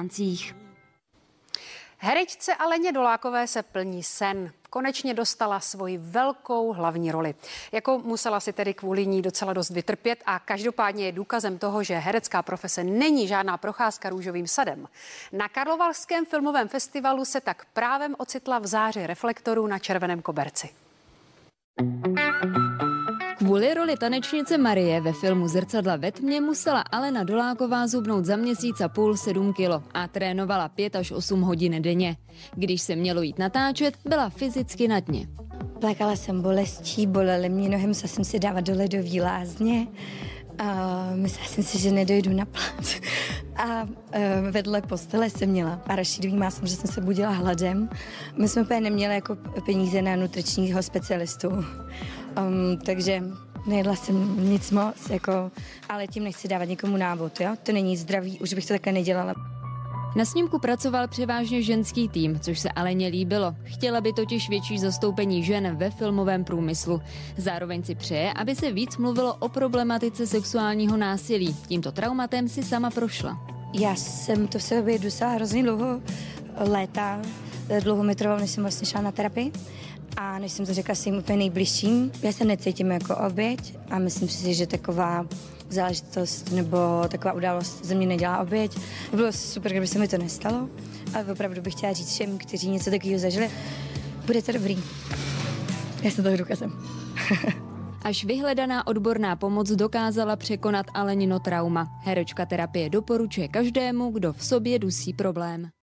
stáncích. Herečce Aleně Dolákové se plní sen. Konečně dostala svoji velkou hlavní roli. Jako musela si tedy kvůli ní docela dost vytrpět a každopádně je důkazem toho, že herecká profese není žádná procházka růžovým sadem. Na Karlovarském filmovém festivalu se tak právem ocitla v záři reflektorů na červeném koberci. Kvůli roli tanečnice Marie ve filmu Zrcadla ve tmě musela Alena Doláková zubnout za měsíc a půl 7 kilo a trénovala 5 až 8 hodin denně. Když se mělo jít natáčet, byla fyzicky na dně. Plakala jsem bolestí, bolely mě nohy, musela jsem si dávat do ledový lázně. A myslela jsem si, že nedojdu na plát. A uh, vedle postele jsem měla parašidový máslo, že jsem se budila hladem. My jsme úplně neměli jako peníze na nutričního specialistu. Um, takže nejedla jsem nic moc, jako, ale tím nechci dávat někomu návod, jo? To není zdravý, už bych to takhle nedělala. Na snímku pracoval převážně ženský tým, což se Aleně líbilo. Chtěla by totiž větší zastoupení žen ve filmovém průmyslu. Zároveň si přeje, aby se víc mluvilo o problematice sexuálního násilí. Tímto traumatem si sama prošla. Já jsem to v sobě dosala hrozně dlouho, léta, dlouho mi trvalo, než jsem vlastně šla na terapii. A než jsem to řekla svým úplně nejbližším, já se necítím jako oběť a myslím si, že taková záležitost nebo taková událost ze mě nedělá oběť. Bylo super, kdyby se mi to nestalo, ale opravdu bych chtěla říct všem, kteří něco takového zažili, bude to dobrý. Já jsem toho důkazem. Až vyhledaná odborná pomoc dokázala překonat Alenino trauma. Herečka terapie doporučuje každému, kdo v sobě dusí problém.